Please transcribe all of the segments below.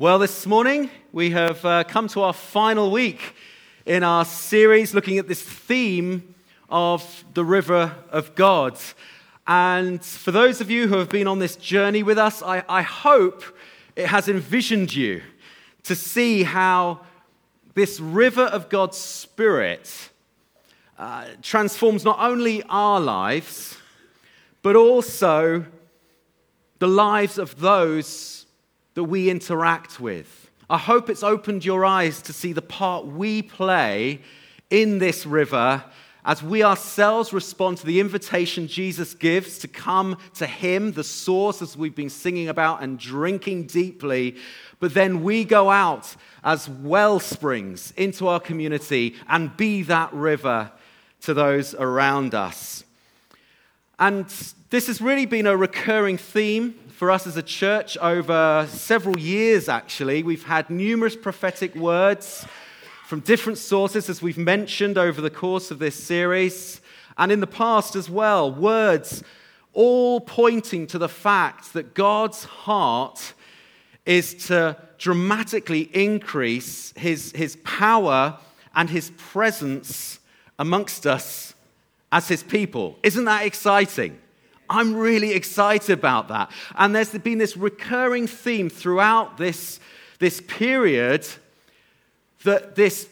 Well, this morning we have uh, come to our final week in our series looking at this theme of the river of God. And for those of you who have been on this journey with us, I, I hope it has envisioned you to see how this river of God's Spirit uh, transforms not only our lives, but also the lives of those that we interact with. I hope it's opened your eyes to see the part we play in this river as we ourselves respond to the invitation Jesus gives to come to Him, the source, as we've been singing about and drinking deeply. But then we go out as well springs into our community and be that river to those around us. And this has really been a recurring theme for us as a church over several years, actually. We've had numerous prophetic words from different sources, as we've mentioned over the course of this series, and in the past as well. Words all pointing to the fact that God's heart is to dramatically increase his, his power and his presence amongst us as his people. Isn't that exciting? I'm really excited about that. And there's been this recurring theme throughout this, this period that this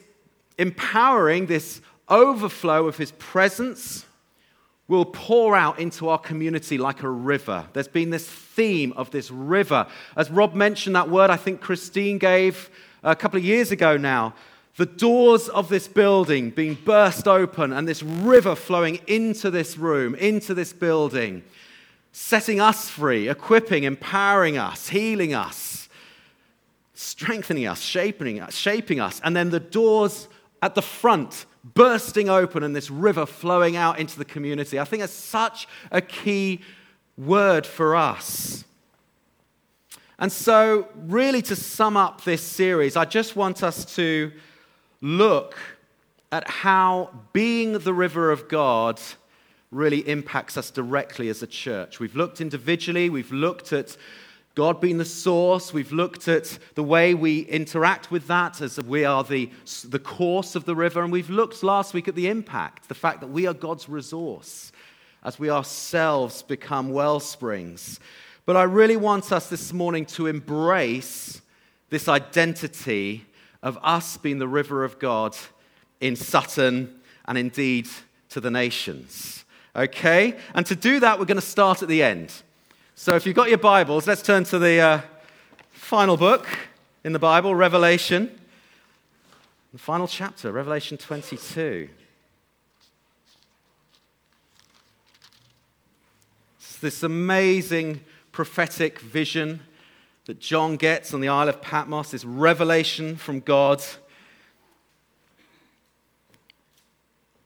empowering, this overflow of his presence will pour out into our community like a river. There's been this theme of this river. As Rob mentioned that word, I think Christine gave a couple of years ago now the doors of this building being burst open and this river flowing into this room, into this building, setting us free, equipping, empowering us, healing us, strengthening us, shaping us, shaping us, and then the doors at the front bursting open and this river flowing out into the community. I think it's such a key word for us. And so, really, to sum up this series, I just want us to look at how being the river of God really impacts us directly as a church. We've looked individually, we've looked at God being the source, we've looked at the way we interact with that as we are the, the course of the river, and we've looked last week at the impact, the fact that we are God's resource as we ourselves become well springs. But I really want us this morning to embrace this identity of us being the river of God in Sutton and indeed to the nations. Okay? And to do that, we're going to start at the end. So if you've got your Bibles, let's turn to the uh, final book in the Bible, Revelation. The final chapter, Revelation 22. It's this amazing prophetic vision that John gets on the Isle of Patmos, this revelation from God.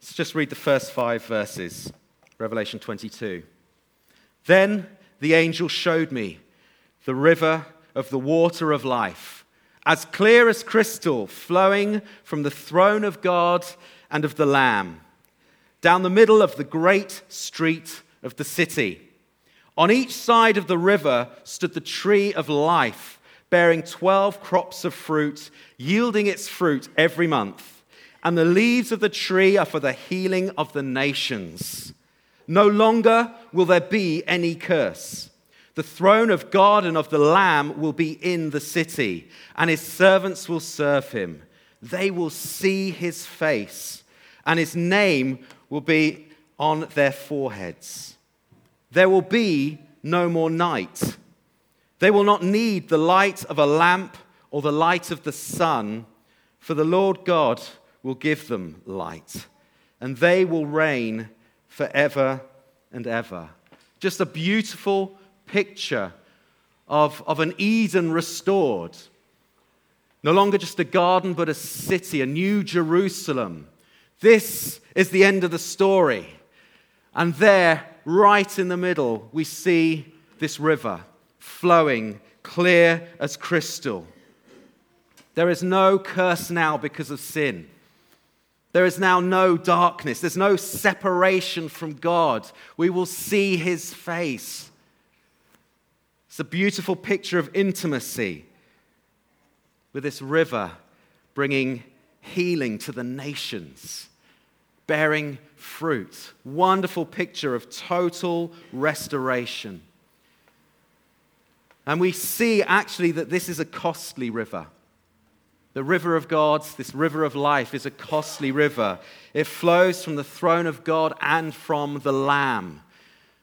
Let's just read the first five verses, Revelation 22. Then the angel showed me the river of the water of life, as clear as crystal, flowing from the throne of God and of the Lamb, down the middle of the great street of the city. On each side of the river stood the tree of life, bearing 12 crops of fruit, yielding its fruit every month. And the leaves of the tree are for the healing of the nations. No longer will there be any curse. The throne of God and of the Lamb will be in the city, and his servants will serve him. They will see his face, and his name will be on their foreheads. There will be no more night. They will not need the light of a lamp or the light of the sun, for the Lord God will give them light, and they will reign forever and ever. Just a beautiful picture of, of an Eden restored. No longer just a garden, but a city, a new Jerusalem. This is the end of the story. And there, right in the middle, we see this river flowing clear as crystal. There is no curse now because of sin. There is now no darkness. There's no separation from God. We will see his face. It's a beautiful picture of intimacy. with this river bringing healing to the nations, bearing fruit. Wonderful picture of total restoration. And we see actually that this is a costly river. The river of God, this river of life, is a costly river. It flows from the throne of God and from the Lamb,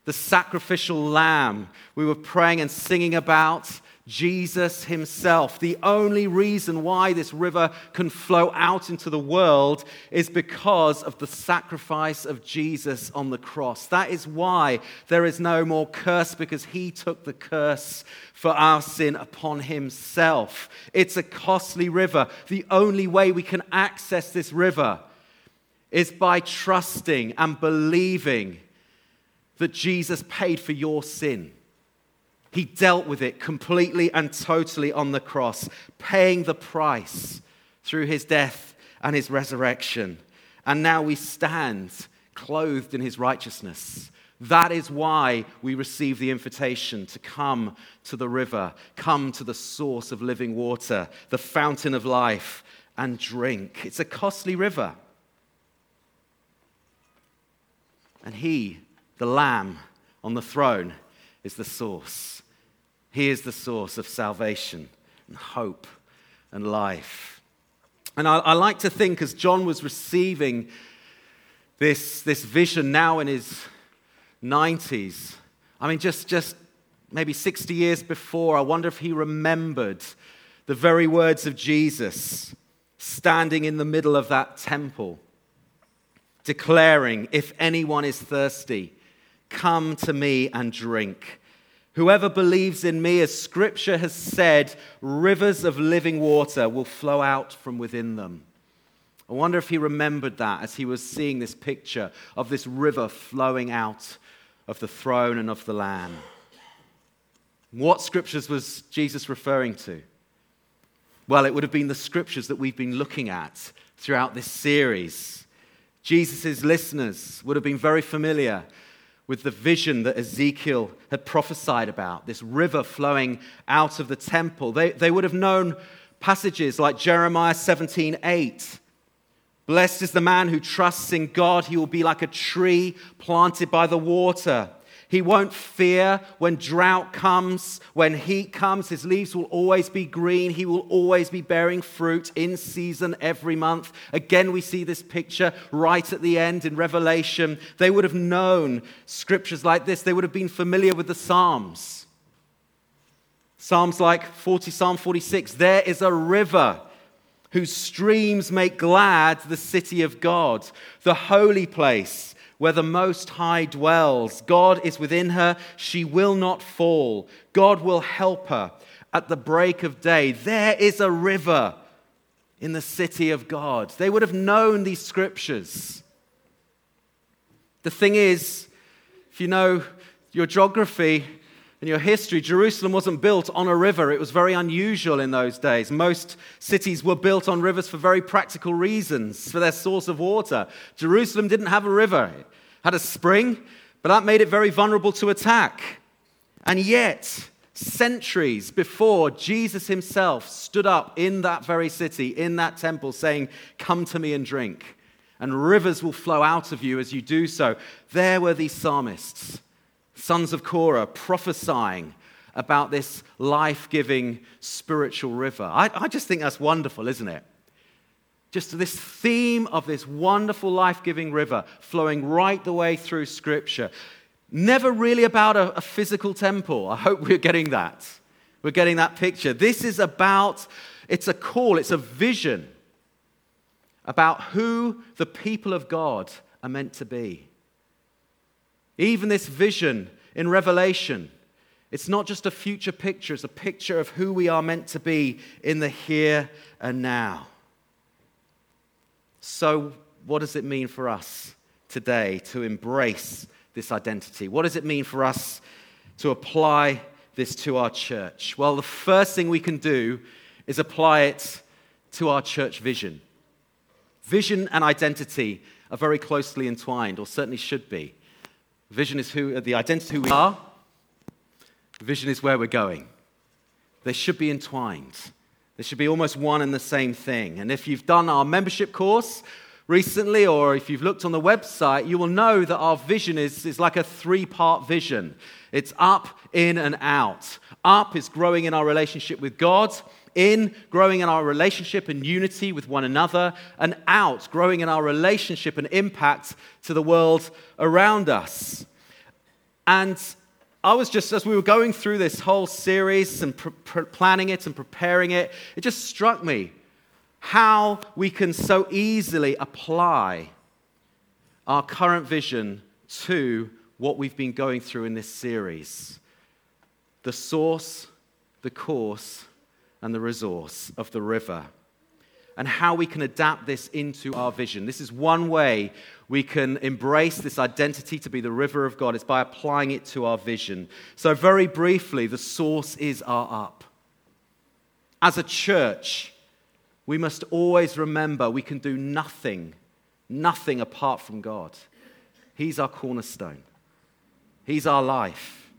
the sacrificial Lamb we were praying and singing about Jesus himself. The only reason why this river can flow out into the world is because of the sacrifice of Jesus on the cross. That is why there is no more curse because he took the curse for our sin upon himself. It's a costly river. The only way we can access this river is by trusting and believing that Jesus paid for your sin he dealt with it completely and totally on the cross, paying the price through his death and his resurrection. And now we stand clothed in his righteousness. That is why we receive the invitation to come to the river, come to the source of living water, the fountain of life, and drink. It's a costly river. And he, the Lamb on the throne, is the source. He is the source of salvation and hope and life. And I, I, like to think as John was receiving this, this vision now in his 90s, I mean, just, just maybe 60 years before, I wonder if he remembered the very words of Jesus standing in the middle of that temple, declaring, If anyone is thirsty, come to me and drink. Whoever believes in me, as scripture has said, rivers of living water will flow out from within them. I wonder if he remembered that as he was seeing this picture of this river flowing out of the throne and of the Lamb. What scriptures was Jesus referring to? Well, it would have been the scriptures that we've been looking at throughout this series. Jesus' listeners would have been very familiar with the vision that Ezekiel had prophesied about, this river flowing out of the temple. They, they would have known passages like Jeremiah 17 8. Blessed is the man who trusts in God. He will be like a tree planted by the water he won't fear when drought comes, when heat comes. His leaves will always be green. He will always be bearing fruit in season every month. Again, we see this picture right at the end in Revelation. They would have known scriptures like this, they would have been familiar with the Psalms. Psalms like 40, Psalm 46 there is a river whose streams make glad the city of God, the holy place where the Most High dwells. God is within her. She will not fall. God will help her at the break of day. There is a river in the city of God. They would have known these scriptures. The thing is, if you know your geography and your history, Jerusalem wasn't built on a river. It was very unusual in those days. Most cities were built on rivers for very practical reasons, for their source of water. Jerusalem didn't have a river, it had a spring, but that made it very vulnerable to attack. And yet, centuries before, Jesus himself stood up in that very city, in that temple, saying, Come to me and drink, and rivers will flow out of you as you do so. There were these psalmists sons of Korah, prophesying about this life giving spiritual river. I, I, just think that's wonderful, isn't it? Just this theme of this wonderful life giving river flowing right the way through Scripture. Never really about a, a physical temple. I hope we're getting that. We're getting that picture. This is about, it's a call, it's a vision about who the people of God are meant to be. Even this vision in Revelation, it's not just a future picture, it's a picture of who we are meant to be in the here and now. So, what does it mean for us today to embrace this identity? What does it mean for us to apply this to our church? Well, the first thing we can do is apply it to our church vision. Vision and identity are very closely entwined, or certainly should be. Vision is who, the identity who we are. Vision is where we're going. They should be entwined. They should be almost one and the same thing. And if you've done our membership course recently, or if you've looked on the website, you will know that our vision is, is like a three part vision it's up, in, and out. Up is growing in our relationship with God. In, growing in our relationship and unity with one another, and out, growing in our relationship and impact to the world around us. And I was just, as we were going through this whole series and pr- pr- planning it and preparing it, it just struck me how we can so easily apply our current vision to what we've been going through in this series the source, the course, and the resource of the river, and how we can adapt this into our vision. This is one way we can embrace this identity to be the river of God, it's by applying it to our vision. So, very briefly, the source is our up. As a church, we must always remember we can do nothing, nothing apart from God. He's our cornerstone. He's our life.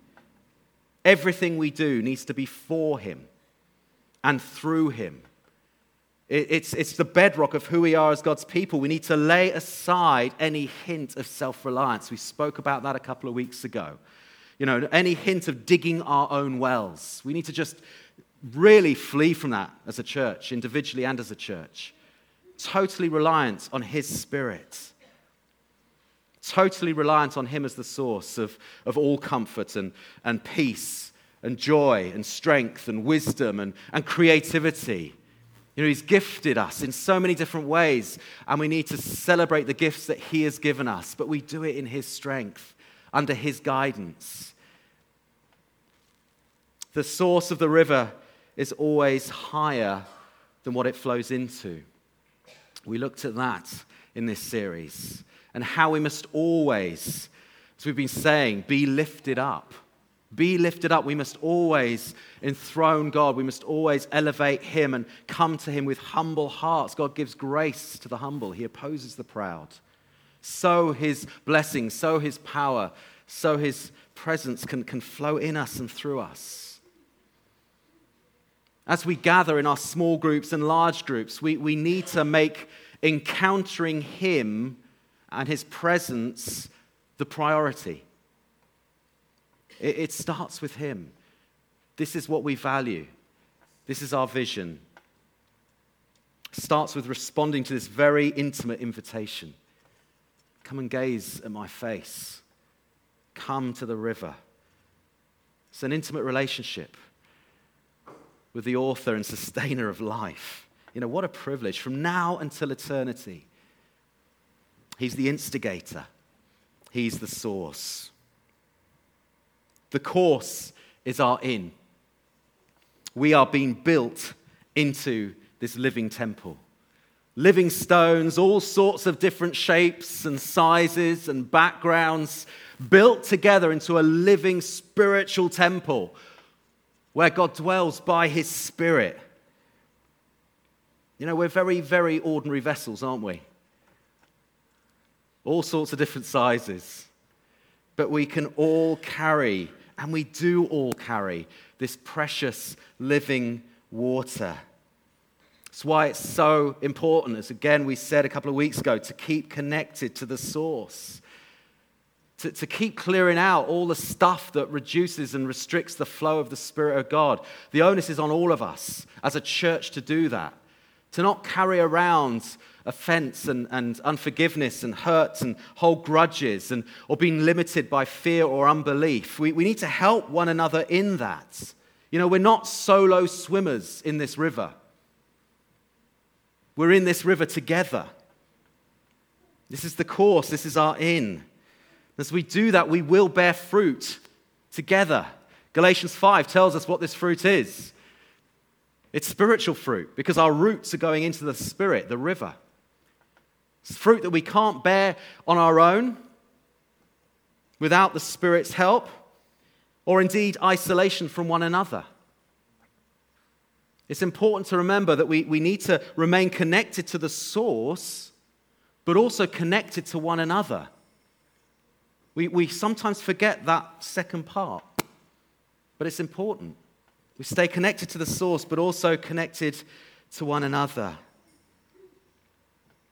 Everything we do needs to be for Him and through Him. It's, it's the bedrock of who we are as God's people. We need to lay aside any hint of self reliance. We spoke about that a couple of weeks ago. You know, any hint of digging our own wells. We need to just really flee from that as a church, individually and as a church. Totally reliant on His Spirit totally reliant on Him as the source of, of all comfort and, and peace and joy and strength and wisdom and, and creativity. You know, He's gifted us in so many different ways, and we need to celebrate the gifts that He has given us, but we do it in His strength, under His guidance. The source of the river is always higher than what it flows into. We looked at that in this series and how we must always, as we've been saying, be lifted up. Be lifted up. We must always enthrone God. We must always elevate Him and come to Him with humble hearts. God gives grace to the humble, He opposes the proud. So His blessing, so His power, so His presence can, can flow in us and through us. As we gather in our small groups and large groups, we, we need to make encountering Him and his presence the priority. It, it starts with him. This is what we value, this is our vision. It starts with responding to this very intimate invitation Come and gaze at my face. Come to the river. It's an intimate relationship with the author and sustainer of life. You know, what a privilege from now until eternity. He's the instigator, He's the source. The course is our in. We are being built into this living temple. Living stones, all sorts of different shapes and sizes and backgrounds, built together into a living spiritual temple where God dwells by his Spirit. You know, we're very, very ordinary vessels, aren't we? all sorts of different sizes. But we can all carry, and we do all carry, this precious living water. That's why it's so important, as again we said a couple of weeks ago, to keep connected to the source. To, to keep clearing out all the stuff that reduces and restricts the flow of the Spirit of God. The onus is on all of us as a church to do that. To not carry around offense and, and unforgiveness and hurt and hold grudges and, or being limited by fear or unbelief. We, we need to help one another in that. You know, we're not solo swimmers in this river, we're in this river together. This is the course, this is our in. As we do that, we will bear fruit together. Galatians 5 tells us what this fruit is. It's spiritual fruit because our roots are going into the Spirit, the river. It's fruit that we can't bear on our own without the Spirit's help, or indeed isolation from one another. It's important to remember that we, we need to remain connected to the source, but also connected to one another. We, we sometimes forget that second part, but it's important. We stay connected to the source, but also connected to one another.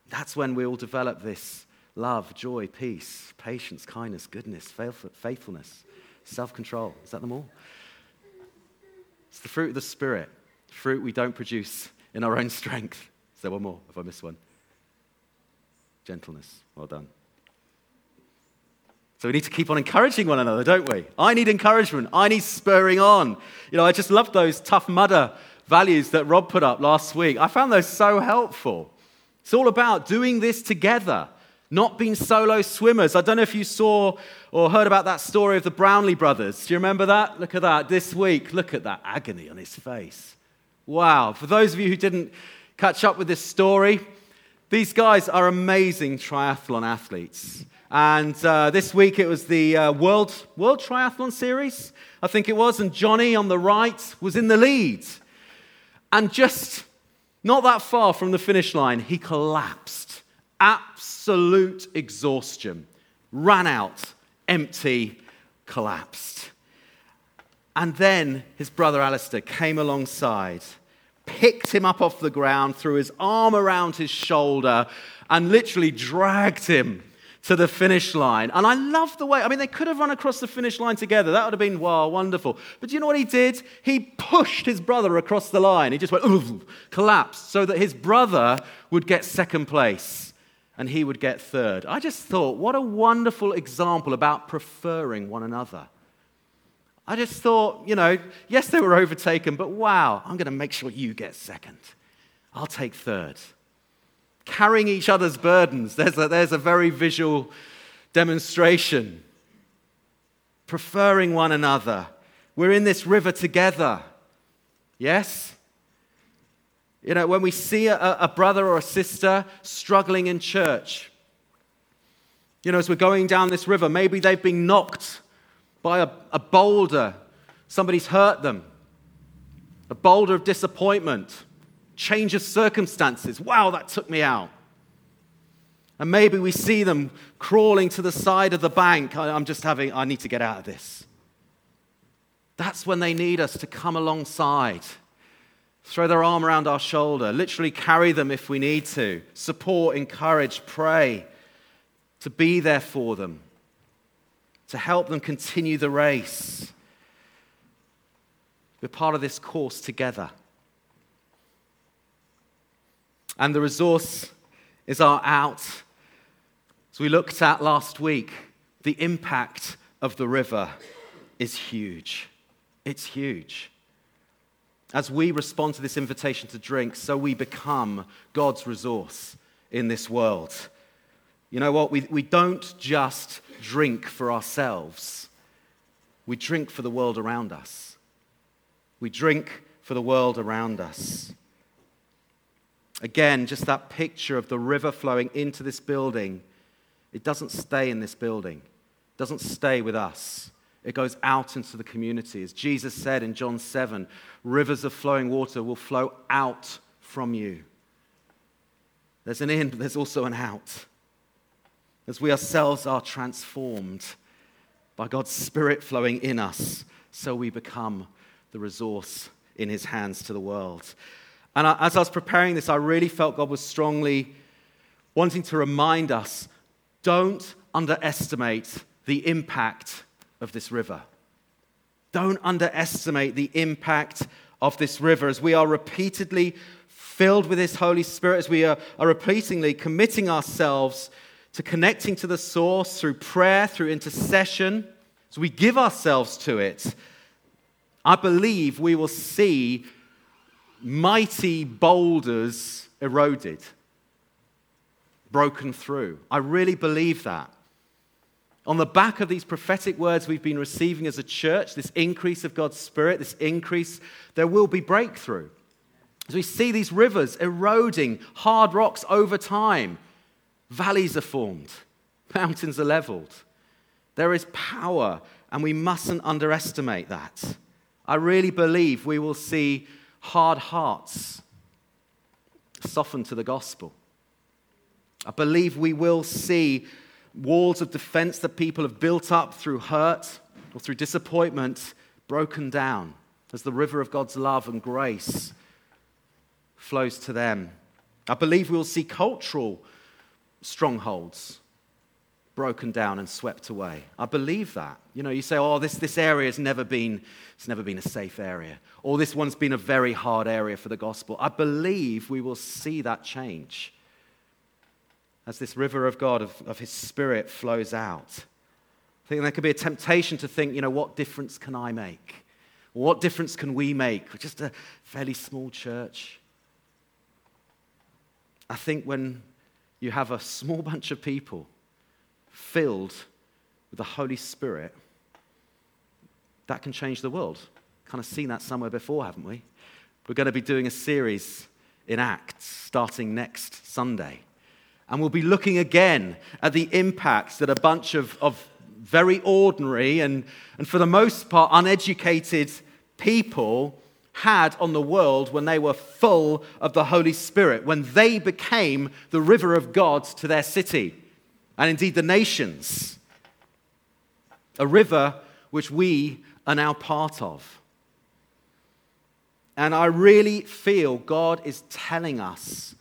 That's when we all develop this love, joy, peace, patience, kindness, goodness, faithfulness, self control. Is that them all? It's the fruit of the Spirit, fruit we don't produce in our own strength. Is there one more? If I missed one? Gentleness. Well done. So we need to keep on encouraging one another, don't we? I need encouragement. I need spurring on. You know, I just love those tough mudder values that Rob put up last week. I found those so helpful. It's all about doing this together, not being solo swimmers. I don't know if you saw or heard about that story of the Brownlee brothers. Do you remember that? Look at that. This week, look at that agony on his face. Wow. For those of you who didn't catch up with this story, these guys are amazing triathlon athletes. And uh, this week it was the uh, World, World Triathlon Series, I think it was. And Jonny on the right was in the lead. And just not that far from the finish line, he collapsed. Absolute exhaustion. Ran out, empty, collapsed. And then his brother Alistair came alongside, picked him up off the ground, threw his arm around his shoulder, and literally dragged him to the finish line. And I love the way, I mean, they could have run across the finish line together. That would have been, wow, wonderful. But do you know what he did? He pushed his brother across the line. He just went, collapsed, so that his brother would get second place and he would get third. I just thought, what a wonderful example about preferring one another. I just thought, you know, yes, they were overtaken, but wow, I'm going to make sure you get second. I'll take third carrying each other's burdens. There's a, there's a very visual demonstration. Preferring one another. We're in this river together. Yes? You know, when we see a, a brother or a sister struggling in church, you know, as we're going down this river, maybe they've been knocked by a, a boulder, somebody's hurt them, a boulder of disappointment change of circumstances. Wow, that took me out. And maybe we see them crawling to the side of the bank. I'm just having, I need to get out of this. That's when they need us to come alongside, throw their arm around our shoulder, literally carry them if we need to, support, encourage, pray, to be there for them, to help them continue the race. We're part of this course together. And the resource is our out. As we looked at last week, the impact of the river is huge. It's huge. As we respond to this invitation to drink, so we become God's resource in this world. You know what? We, we don't just drink for ourselves, we drink for the world around us. We drink for the world around us. Again, just that picture of the river flowing into this building. It doesn't stay in this building, it doesn't stay with us. It goes out into the community. As Jesus said in John 7, rivers of flowing water will flow out from you. There's an in, but there's also an out. As we ourselves are transformed by God's Spirit flowing in us, so we become the resource in His hands to the world. And I, as I was preparing this, I really felt God was strongly wanting to remind us don't underestimate the impact of this river. Don't underestimate the impact of this river as we are repeatedly filled with His Holy Spirit, as we are, are repeatedly committing ourselves to connecting to the source through prayer, through intercession, as we give ourselves to it. I believe we will see mighty boulders eroded, broken through. I really believe that. On the back of these prophetic words we've been receiving as a church, this increase of God's Spirit, this increase, there will be breakthrough. As we see these rivers eroding hard rocks over time, valleys are formed, mountains are leveled. There is power, and we mustn't underestimate that. I really believe we will see hard hearts softened to the gospel. I believe we will see walls of defense that people have built up through hurt or through disappointment broken down. as the river of God's love and grace flows to them. I believe we will see cultural strongholds broken down and swept away. I believe that. You know, you say, oh, this, this area has never been, it's never been a safe area. Or this one's been a very hard area for the gospel. I believe we will see that change as this river of God, of, of his spirit flows out. I think there could be a temptation to think, you know, what difference can I make? What difference can we make? We're just a fairly small church. I think when you have a small bunch of people filled with the Holy Spirit, that can change the world. Kind of seen that somewhere before, haven't we? We're going to be doing a series in Acts starting next Sunday. And we'll be looking again at the impact that a bunch of, of very ordinary and, and, for the most part, uneducated people had on the world when they were full of the Holy Spirit, when they became the river of God to their city and indeed the nations. A river which we are now part of. And I really feel God is telling us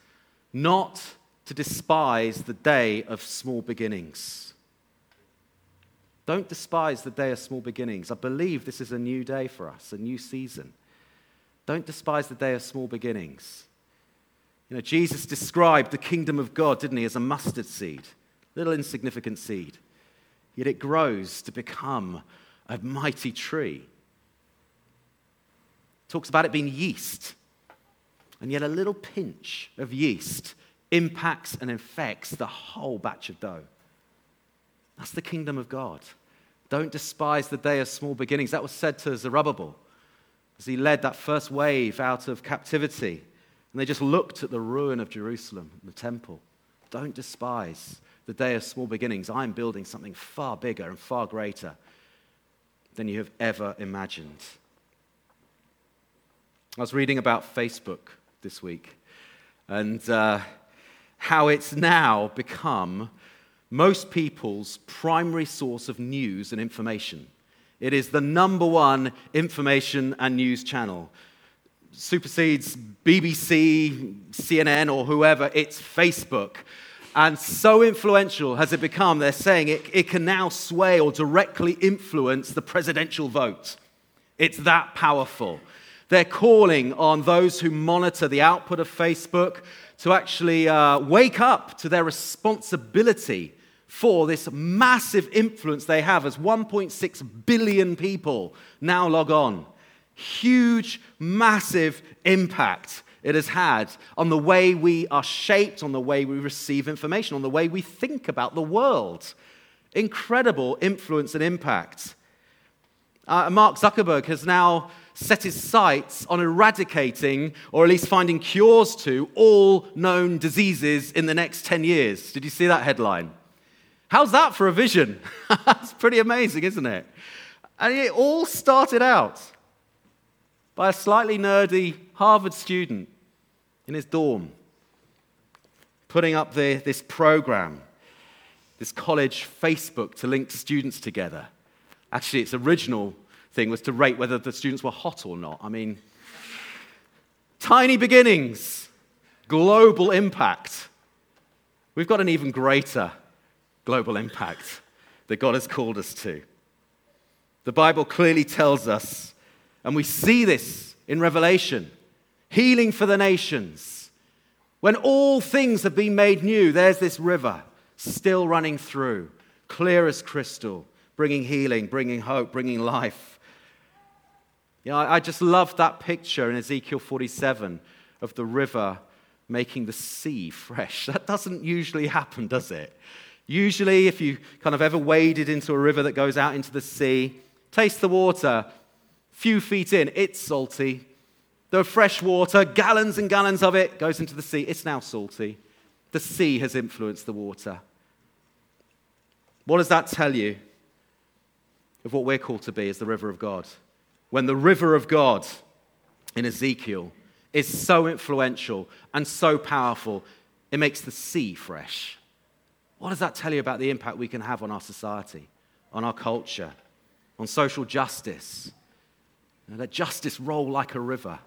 not to despise the day of small beginnings. Don't despise the day of small beginnings. I believe this is a new day for us, a new season. Don't despise the day of small beginnings. You know, Jesus described the kingdom of God, didn't he, as a mustard seed little insignificant seed. Yet it grows to become a mighty tree. Talks about it being yeast. And yet a little pinch of yeast impacts and infects the whole batch of dough. That's the kingdom of God. Don't despise the day of small beginnings. That was said to Zerubbabel as he led that first wave out of captivity. And they just looked at the ruin of Jerusalem, the temple. Don't despise the day of small beginnings, I'm building something far bigger and far greater than you have ever imagined. I was reading about Facebook this week and uh, how it's now become most people's primary source of news and information. It is the number one information and news channel. Supersedes BBC, CNN, or whoever, it's Facebook. And so influential has it become, they're saying it, it can now sway or directly influence the presidential vote. It's that powerful. They're calling on those who monitor the output of Facebook to actually uh, wake up to their responsibility for this massive influence they have as 1.6 billion people now log on. Huge, massive impact it has had on the way we are shaped, on the way we receive information, on the way we think about the world. Incredible influence and impact. Uh, Mark Zuckerberg has now set his sights on eradicating, or at least finding cures to, all known diseases in the next 10 years. Did you see that headline? How's that for a vision? That's pretty amazing, isn't it? And it all started out by a slightly nerdy Harvard student in his dorm, putting up the, this program, this college Facebook to link students together. Actually, its original thing was to rate whether the students were hot or not. I mean, tiny beginnings, global impact. We've got an even greater global impact that God has called us to. The Bible clearly tells us, and we see this in Revelation, healing for the nations. When all things have been made new, there's this river still running through, clear as crystal, bringing healing, bringing hope, bringing life. You know, I just love that picture in Ezekiel 47 of the river making the sea fresh. That doesn't usually happen, does it? Usually, if you kind of ever waded into a river that goes out into the sea, taste the water, few feet in, it's salty. The fresh water, gallons and gallons of it, goes into the sea. It's now salty. The sea has influenced the water. What does that tell you of what we're called to be as the river of God? When the river of God in Ezekiel is so influential and so powerful, it makes the sea fresh. What does that tell you about the impact we can have on our society, on our culture, on social justice? let justice roll like a river.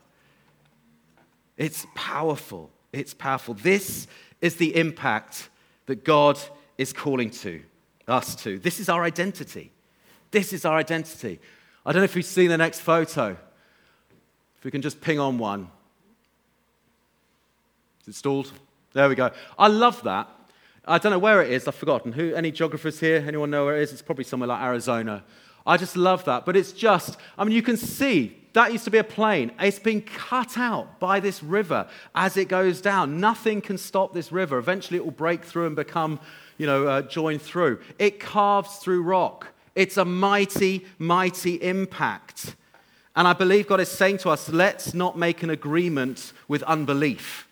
It's powerful. It's powerful. This is the impact that God is calling to us to. This is our identity. This is our identity. I don't know if you've seen the next photo. If we can just ping on one. Is it stalled? There we go. I love that. I don't know where it is. I've forgotten. Who? Any geographers here? Anyone know where it is? It's probably somewhere like Arizona. I just love that. But it's just, I mean, you can see that used to be a plain. It's been cut out by this river as it goes down. Nothing can stop this river. Eventually, it will break through and become, you know, uh, joined through. It carves through rock. It's a mighty, mighty impact. And I believe God is saying to us, let's not make an agreement with unbelief.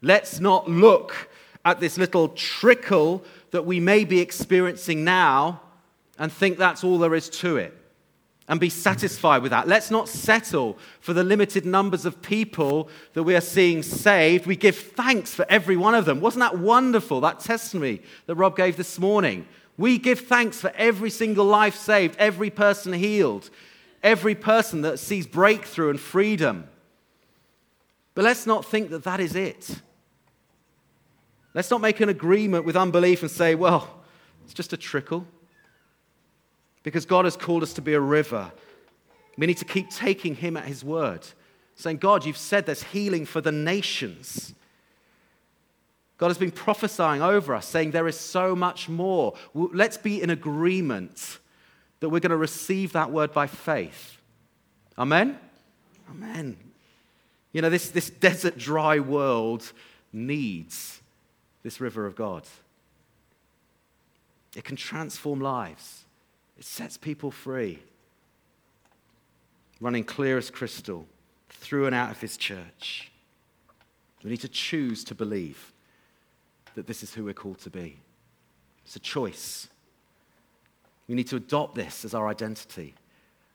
Let's not look at this little trickle that we may be experiencing now and think that's all there is to it and be satisfied with that. Let's not settle for the limited numbers of people that we are seeing saved. We give thanks for every one of them. Wasn't that wonderful, that testimony that Rob gave this morning? We give thanks for every single life saved, every person healed, every person that sees breakthrough and freedom. But let's not think that that is it. Let's not make an agreement with unbelief and say, well, it's just a trickle. Because God has called us to be a river. We need to keep taking Him at His word, saying, God, you've said there's healing for the nations. God has been prophesying over us, saying there is so much more. Let's be in agreement that we're going to receive that word by faith. Amen? Amen. You know, this, this desert, dry world needs this river of God. It can transform lives. It sets people free, running clear as crystal through and out of His church. We need to choose to believe that this is who we're called to be. It's a choice. We need to adopt this as our identity,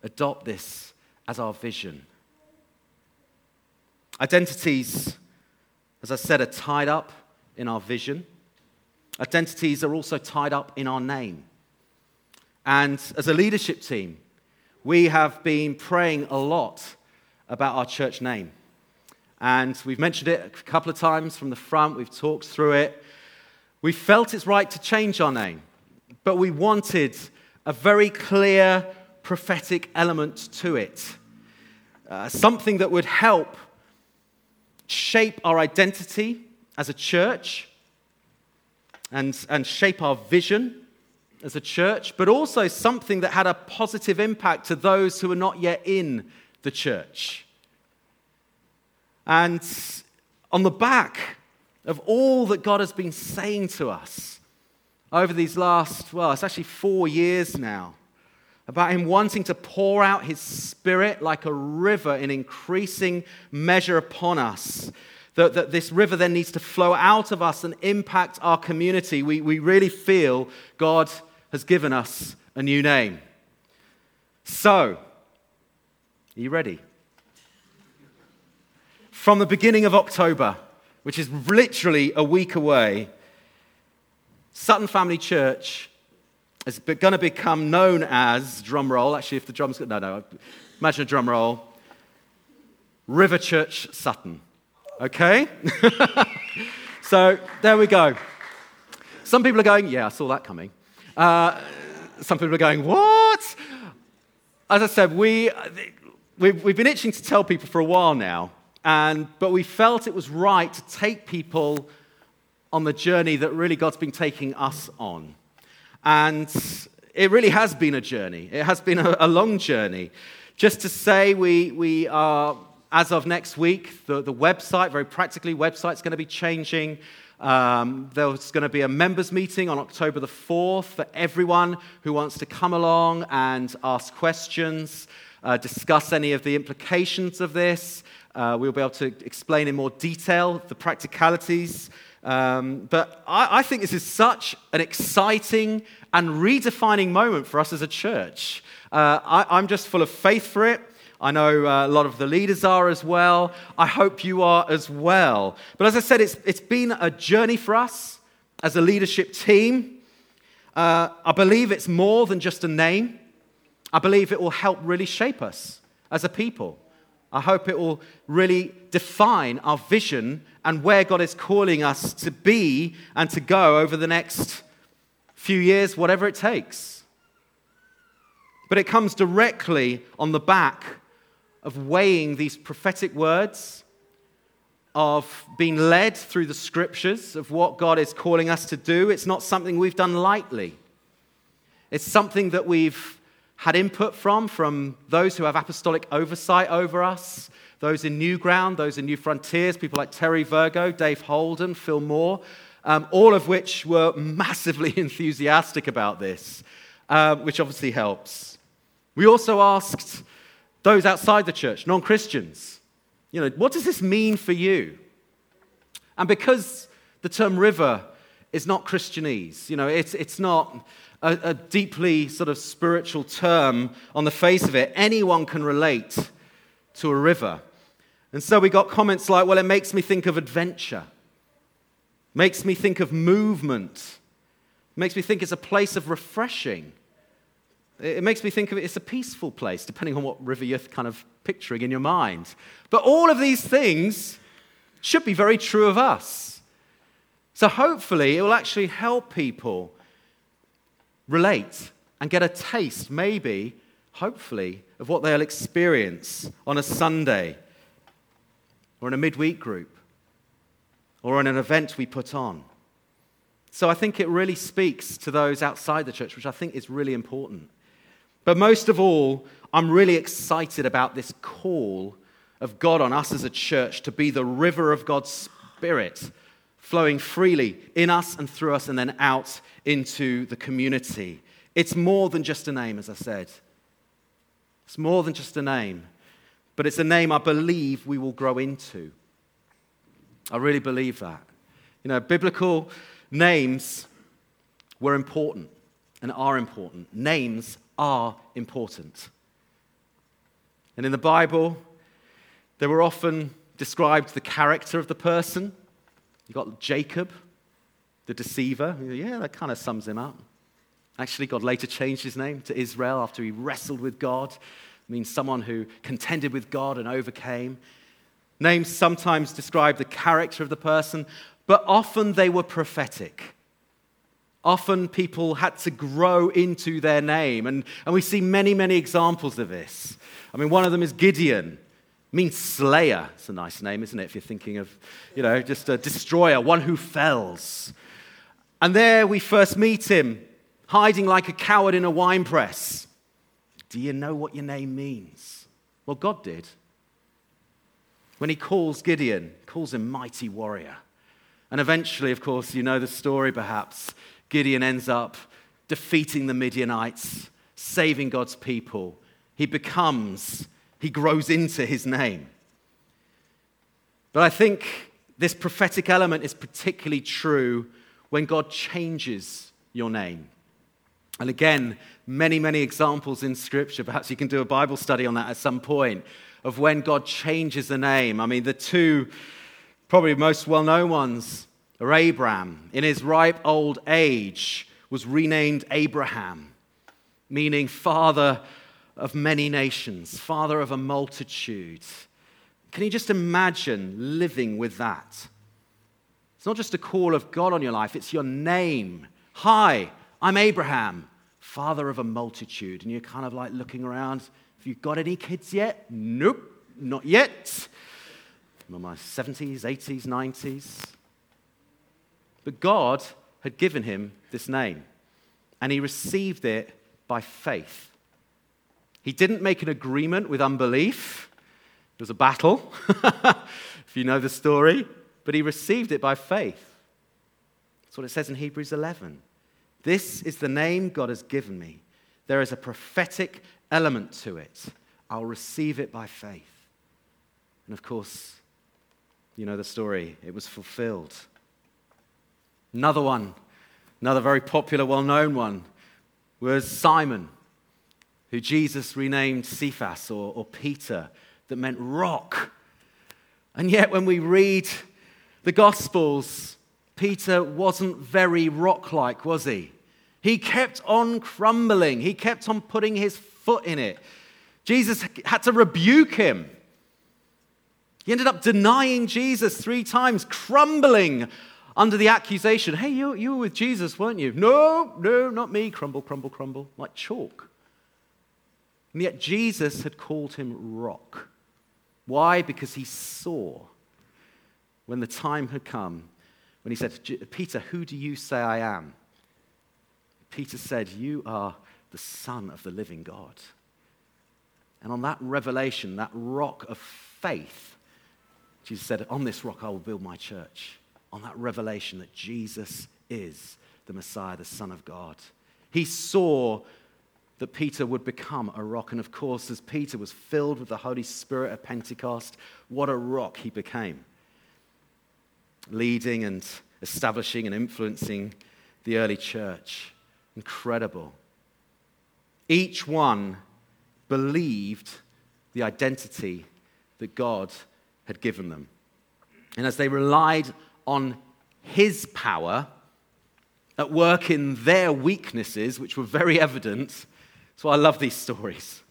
adopt this as our vision. Identities, as I said, are tied up in our vision. Identities are also tied up in our name. And as a leadership team, we have been praying a lot about our church name. And we've mentioned it a couple of times from the front, we've talked through it. We felt it's right to change our name, but we wanted a very clear prophetic element to it. Uh, something that would help shape our identity as a church and, and shape our vision as a church, but also something that had a positive impact to those who are not yet in the church. And on the back of all that God has been saying to us over these last, well, it's actually four years now, about Him wanting to pour out His Spirit like a river in increasing measure upon us. That, that this river then needs to flow out of us and impact our community. We, we really feel God has given us a new name. So, are you ready? From the beginning of October, which is literally a week away, Sutton Family Church is going to become known as, drum roll, actually, if the drums, no, no, imagine a drum roll, River Church Sutton. Okay? so there we go. Some people are going, yeah, I saw that coming. Uh, some people are going, What? As I said, we, we've, we've been itching to tell people for a while now, and, but we felt it was right to take people on the journey that really God's been taking us on. And it really has been a journey, it has been a, a long journey. Just to say, we, we are, as of next week, the, the website, very practically, website's going to be changing. Um, there's going to be a members' meeting on October the 4th for everyone who wants to come along and ask questions, uh, discuss any of the implications of this. Uh, we'll be able to explain in more detail the practicalities. Um, but I, I think this is such an exciting and redefining moment for us as a church. Uh, I, I'm just full of faith for it. I know uh, a lot of the leaders are as well. I hope you are as well. But as I said, it's, it's been a journey for us as a leadership team. Uh, I believe it's more than just a name. I believe it will help really shape us as a people. I hope it will really define our vision and where God is calling us to be and to go over the next few years, whatever it takes. But it comes directly on the back of weighing these prophetic words, of being led through the scriptures, of what God is calling us to do. It's not something we've done lightly. It's something that we've had input from, from those who have apostolic oversight over us, those in New Ground, those in New Frontiers, people like Terry Virgo, Dave Holden, Phil Moore, um, all of which were massively enthusiastic about this, uh, which obviously helps. We also asked those outside the church, non Christians, you know, what does this mean for you? And because the term river is not Christianese, you know, it's, it's not a, a deeply sort of spiritual term on the face of it. Anyone can relate to a river. And so we got comments like, well, it makes me think of adventure, makes me think of movement, makes me think it's a place of refreshing. It makes me think of it, it's a peaceful place, depending on what river you're kind of picturing in your mind. But all of these things should be very true of us. So hopefully, it will actually help people relate and get a taste, maybe, hopefully, of what they'll experience on a Sunday or in a midweek group or in an event we put on. So I think it really speaks to those outside the church, which I think is really important. But most of all, I'm really excited about this call of God on us as a church to be the river of God's Spirit flowing freely in us and through us and then out into the community. It's more than just a name, as I said. It's more than just a name, but it's a name I believe we will grow into. I really believe that. You know, biblical names were important and are important. Names are important. And in the Bible, they were often described the character of the person. You've got Jacob, the deceiver. Yeah, that kind of sums him up. Actually, God later changed his name to Israel after he wrestled with God. It means someone who contended with God and overcame. Names sometimes describe the character of the person, but often they were prophetic. Often people had to grow into their name, and, and we see many, many examples of this. I mean, one of them is Gideon It means slayer. It's a nice name, isn't it? If you're thinking of, you know, just a destroyer, one who fells. And there we first meet him, hiding like a coward in a wine press. Do you know what your name means? Well, God did. When he calls Gideon, calls him mighty warrior. And eventually, of course, you know the story perhaps. Gideon ends up defeating the Midianites, saving God's people. He becomes he grows into his name. But I think this prophetic element is particularly true when God changes your name. And again, many, many examples in Scripture. Perhaps you can do a Bible study on that at some point of when God changes a name. I mean, the two probably most well known ones Abram. In his ripe old age, was renamed Abraham, meaning father of many nations, father of a multitude. Can you just imagine living with that? It's not just a call of God on your life, it's your name. Hi, I'm Abraham, father of a multitude. And you're kind of like looking around. Have you got any kids yet? Nope, not yet. I'm in my 70s, 80s, 90s. But God had given him this name, and he received it by faith. He didn't make an agreement with unbelief. It was a battle, if you know the story, but he received it by faith. That's what it says in Hebrews 11. This is the name God has given me. There is a prophetic element to it. I'll receive it by faith. And of course, you know the story, it was fulfilled. Another one, another very popular, well known one, was Simon who Jesus renamed Cephas or, or Peter, that meant rock. And yet, when we read the Gospels, Peter wasn't very rock like, was he? He kept on crumbling, he kept on putting his foot in it. Jesus had to rebuke him. He ended up denying Jesus three times, crumbling under the accusation hey, you, you were with Jesus, weren't you? No, no, not me. Crumble, crumble, crumble, like chalk. And yet Jesus had called him rock. Why? Because he saw when the time had come when he said, Peter, who do you say I am? Peter said, You are the Son of the living God. And on that revelation, that rock of faith, Jesus said, On this rock I will build my church. On that revelation that Jesus is the Messiah, the Son of God. He saw that Peter would become a rock. And of course, as Peter was filled with the Holy Spirit at Pentecost, what a rock he became. Leading and establishing and influencing the early church. Incredible. Each one believed the identity that God had given them. And as they relied on his power at work in their weaknesses, which were very evident, why I love these stories.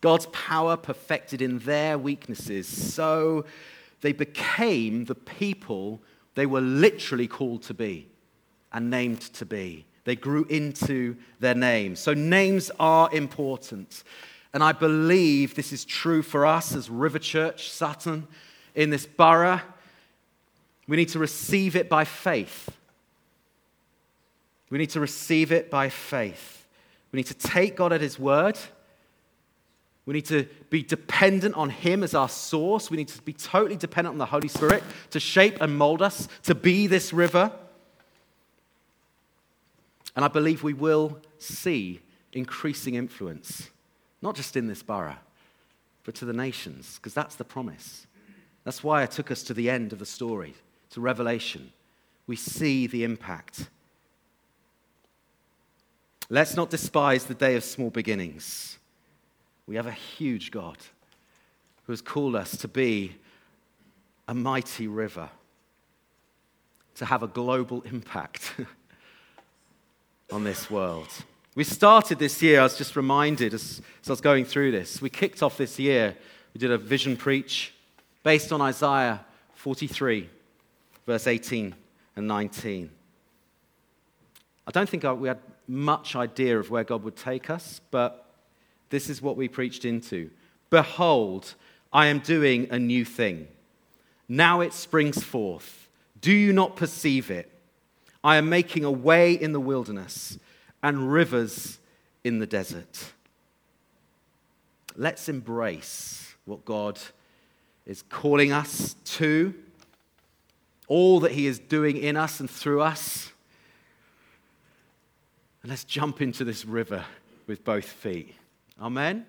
God's power perfected in their weaknesses, so they became the people they were literally called to be and named to be. They grew into their names. So, names are important. And I believe this is true for us as River Church, Sutton, in this borough. We need to receive it by faith. We need to receive it by faith. We need to take God at His word. We need to be dependent on Him as our source. We need to be totally dependent on the Holy Spirit to shape and mold us to be this river. And I believe we will see increasing influence, not just in this borough, but to the nations, because that's the promise. That's why I took us to the end of the story, to Revelation. We see the impact. Let's not despise the day of small beginnings. We have a huge God who has called us to be a mighty river, to have a global impact on this world. We started this year, I was just reminded as, as I was going through this, we kicked off this year, we did a vision preach based on Isaiah 43, verse 18 and 19. I don't think we had much idea of where God would take us, but this is what we preached into. Behold, I am doing a new thing. Now it springs forth. Do you not perceive it? I am making a way in the wilderness and rivers in the desert. Let's embrace what God is calling us to, all that He is doing in us and through us. And let's jump into this river with both feet. Amen.